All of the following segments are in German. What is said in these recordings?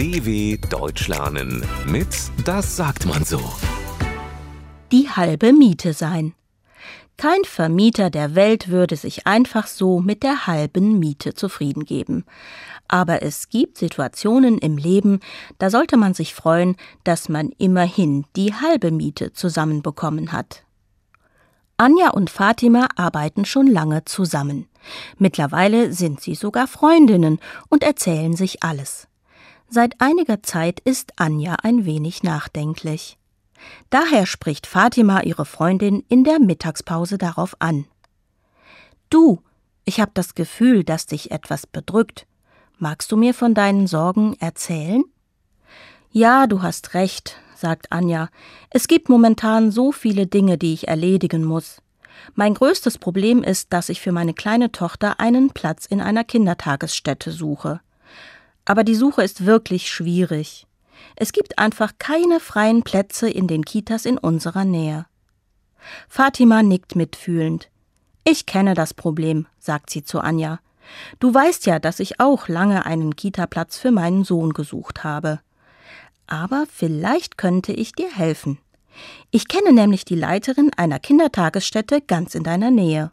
DW Deutsch lernen mit Das sagt man so. Die halbe Miete sein. Kein Vermieter der Welt würde sich einfach so mit der halben Miete zufrieden geben. Aber es gibt Situationen im Leben, da sollte man sich freuen, dass man immerhin die halbe Miete zusammenbekommen hat. Anja und Fatima arbeiten schon lange zusammen. Mittlerweile sind sie sogar Freundinnen und erzählen sich alles. Seit einiger Zeit ist Anja ein wenig nachdenklich. Daher spricht Fatima ihre Freundin in der Mittagspause darauf an. Du, ich habe das Gefühl, dass dich etwas bedrückt. Magst du mir von deinen Sorgen erzählen? Ja, du hast recht, sagt Anja. Es gibt momentan so viele Dinge, die ich erledigen muss. Mein größtes Problem ist, dass ich für meine kleine Tochter einen Platz in einer Kindertagesstätte suche. Aber die Suche ist wirklich schwierig. Es gibt einfach keine freien Plätze in den Kitas in unserer Nähe. Fatima nickt mitfühlend. Ich kenne das Problem, sagt sie zu Anja. Du weißt ja, dass ich auch lange einen Kitaplatz für meinen Sohn gesucht habe. Aber vielleicht könnte ich dir helfen. Ich kenne nämlich die Leiterin einer Kindertagesstätte ganz in deiner Nähe.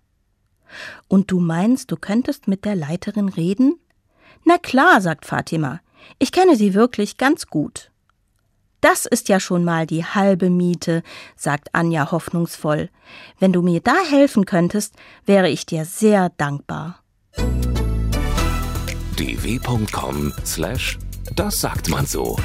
Und du meinst, du könntest mit der Leiterin reden? Na klar, sagt Fatima. Ich kenne sie wirklich ganz gut. Das ist ja schon mal die halbe Miete, sagt Anja hoffnungsvoll. Wenn du mir da helfen könntest, wäre ich dir sehr dankbar. dw.com slash das sagt man so.